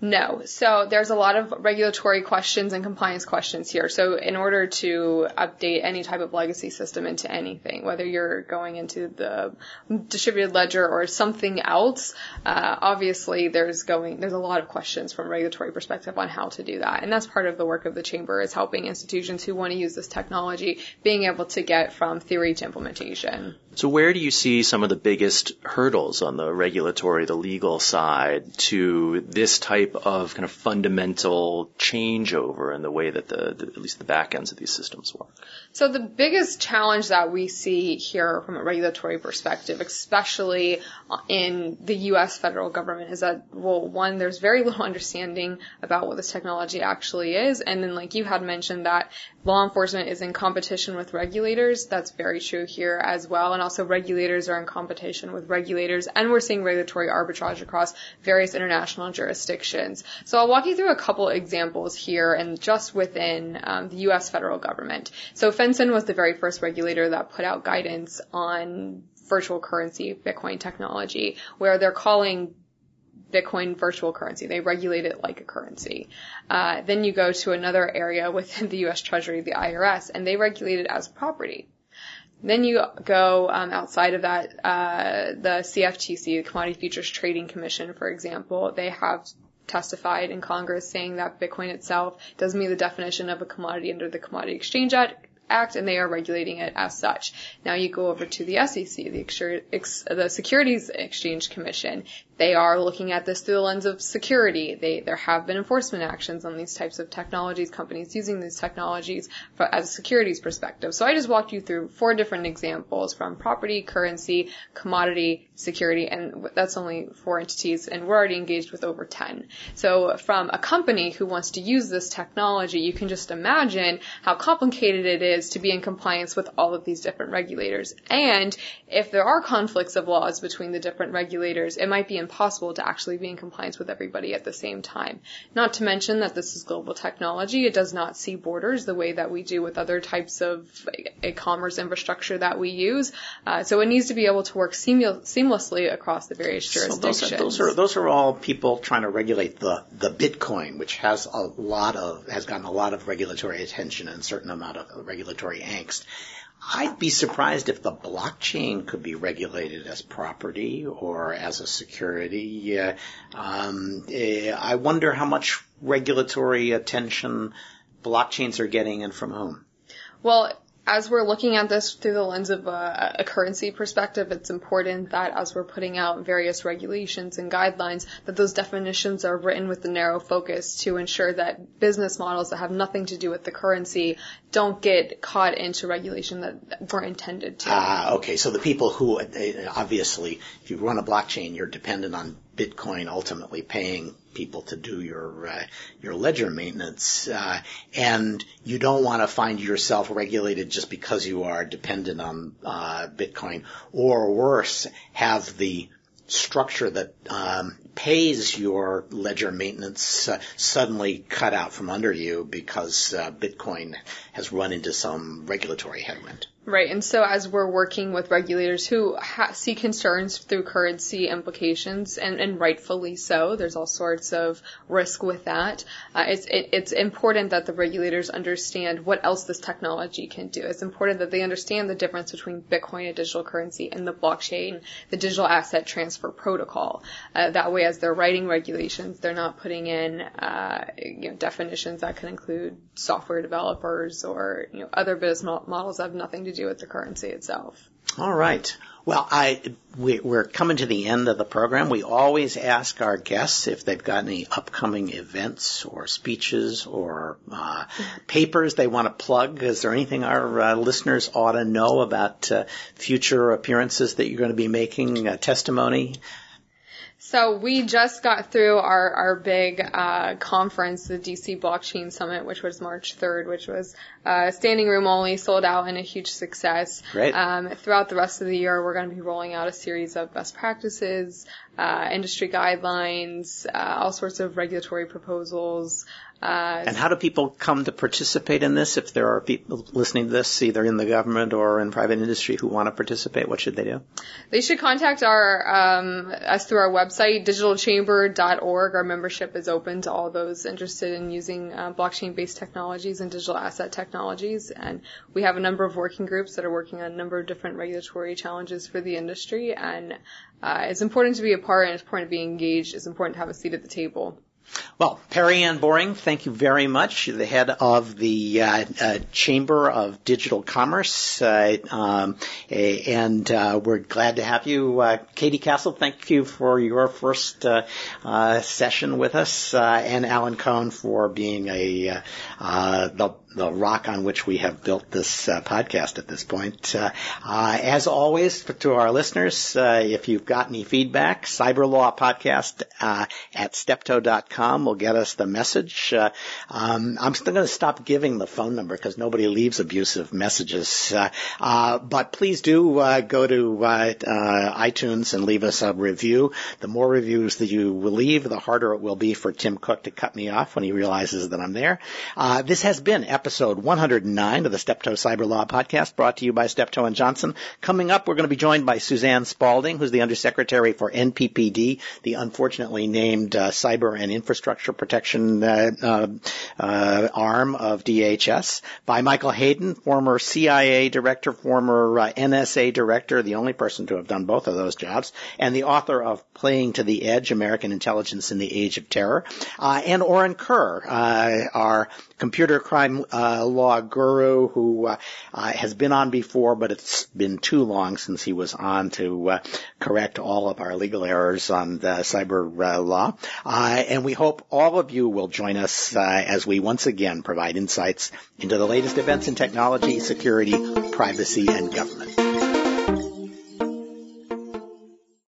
No. So there's a lot of regulatory questions and compliance questions here. So in order to update any type of legacy system into anything, whether you're going into the distributed ledger or something else, uh, obviously there's going there's a lot of questions from a regulatory perspective on how to do that. And that's part of the work of the chamber is helping institutions who want to use this technology being able to get from theory to implementation. So where do you see some of the biggest hurdles on the regulatory, the legal side to this type of kind of fundamental changeover in the way that the, the, at least the back ends of these systems work? So the biggest challenge that we see here from a regulatory perspective, especially in the U.S. federal government, is that well, one, there's very little understanding about what this technology actually is, and then like you had mentioned that law enforcement is in competition with regulators. That's very true here as well. And also regulators are in competition with regulators. And we're seeing regulatory arbitrage across various international jurisdictions. So I'll walk you through a couple examples here and just within um, the U.S. federal government. So FinCEN was the very first regulator that put out guidance on virtual currency Bitcoin technology where they're calling Bitcoin virtual currency. They regulate it like a currency. Uh, then you go to another area within the U.S. Treasury, the IRS, and they regulate it as property. Then you go um, outside of that, uh, the CFTC, the Commodity Futures Trading Commission, for example, they have testified in Congress saying that Bitcoin itself does meet the definition of a commodity under the Commodity Exchange Act Act and they are regulating it as such. Now you go over to the SEC, the, the Securities Exchange Commission. They are looking at this through the lens of security. They, there have been enforcement actions on these types of technologies, companies using these technologies for, as a securities perspective. So I just walked you through four different examples from property, currency, commodity, security, and that's only four entities, and we're already engaged with over 10. So from a company who wants to use this technology, you can just imagine how complicated it is to be in compliance with all of these different regulators. And if there are conflicts of laws between the different regulators, it might be impossible to actually be in compliance with everybody at the same time. Not to mention that this is global technology. It does not see borders the way that we do with other types of e-commerce infrastructure that we use. Uh, so it needs to be able to work seamlessly across the various jurisdictions. So those, are, those are those are all people trying to regulate the the Bitcoin, which has a lot of has gotten a lot of regulatory attention and a certain amount of regulatory angst. I'd be surprised if the blockchain could be regulated as property or as a security. Uh, um, uh, I wonder how much regulatory attention blockchains are getting and from whom. Well, as we're looking at this through the lens of a, a, currency perspective, it's important that as we're putting out various regulations and guidelines, that those definitions are written with a narrow focus to ensure that business models that have nothing to do with the currency don't get caught into regulation that weren't intended to. Ah, okay. So the people who, obviously, if you run a blockchain, you're dependent on Bitcoin ultimately paying people to do your uh, your ledger maintenance, uh, and you don't want to find yourself regulated just because you are dependent on uh, Bitcoin, or worse, have the structure that um, pays your ledger maintenance uh, suddenly cut out from under you because uh, Bitcoin has run into some regulatory headwind. Right, and so as we're working with regulators who ha- see concerns through currency implications, and, and rightfully so, there's all sorts of risk with that. Uh, it's it, it's important that the regulators understand what else this technology can do. It's important that they understand the difference between Bitcoin, a digital currency, and the blockchain, the digital asset transfer protocol. Uh, that way, as they're writing regulations, they're not putting in uh, you know, definitions that can include software developers or you know other business models that have nothing to to do with the currency itself. All right. Well, I we, are coming to the end of the program. We always ask our guests if they've got any upcoming events or speeches or uh, papers they want to plug. Is there anything our uh, listeners ought to know about uh, future appearances that you're going to be making? testimony so we just got through our, our big uh, conference, the DC Blockchain Summit, which was March 3rd, which was uh, standing room only, sold out, and a huge success. Great. Um, throughout the rest of the year, we're going to be rolling out a series of best practices, uh, industry guidelines, uh, all sorts of regulatory proposals, uh, and how do people come to participate in this? If there are people listening to this, either in the government or in private industry, who want to participate, what should they do? They should contact our um, us through our website, digitalchamber.org. Our membership is open to all those interested in using uh, blockchain-based technologies and digital asset technologies. And we have a number of working groups that are working on a number of different regulatory challenges for the industry. And uh, it's important to be a part, and it's important to be engaged. It's important to have a seat at the table. Well, Perianne Boring, thank you very much. the head of the uh, uh, Chamber of Digital Commerce, uh, um, and uh, we're glad to have you. Uh, Katie Cassel, thank you for your first uh, session with us, and Alan Cohn for being a the the rock on which we have built this uh, podcast at this point. Uh, uh, as always, to our listeners, uh, if you've got any feedback, cyberlawpodcast uh, at steptoe.com will get us the message. Uh, um, I'm still going to stop giving the phone number because nobody leaves abusive messages. but please do go to iTunes and leave us a review. The more reviews that you will leave, the harder it will be for Tim Cook to cut me off when he realizes that I'm there. this has been episode 109 of the Steptoe Cyber Law Podcast, brought to you by Steptoe and Johnson. Coming up, we're going to be joined by Suzanne Spalding, who's the Undersecretary for NPPD, the unfortunately named uh, Cyber and Infrastructure Protection uh, uh, uh arm of DHS, by Michael Hayden, former CIA Director, former uh, NSA Director, the only person to have done both of those jobs, and the author of Playing to the Edge, American Intelligence in the Age of Terror, uh, and Orin Kerr, our computer crime uh, law guru who uh, uh, has been on before, but it's been too long since he was on to uh, correct all of our legal errors on the cyber uh, law. Uh, and we hope all of you will join us as we once again provide insights into the latest events in technology, security, privacy, and government.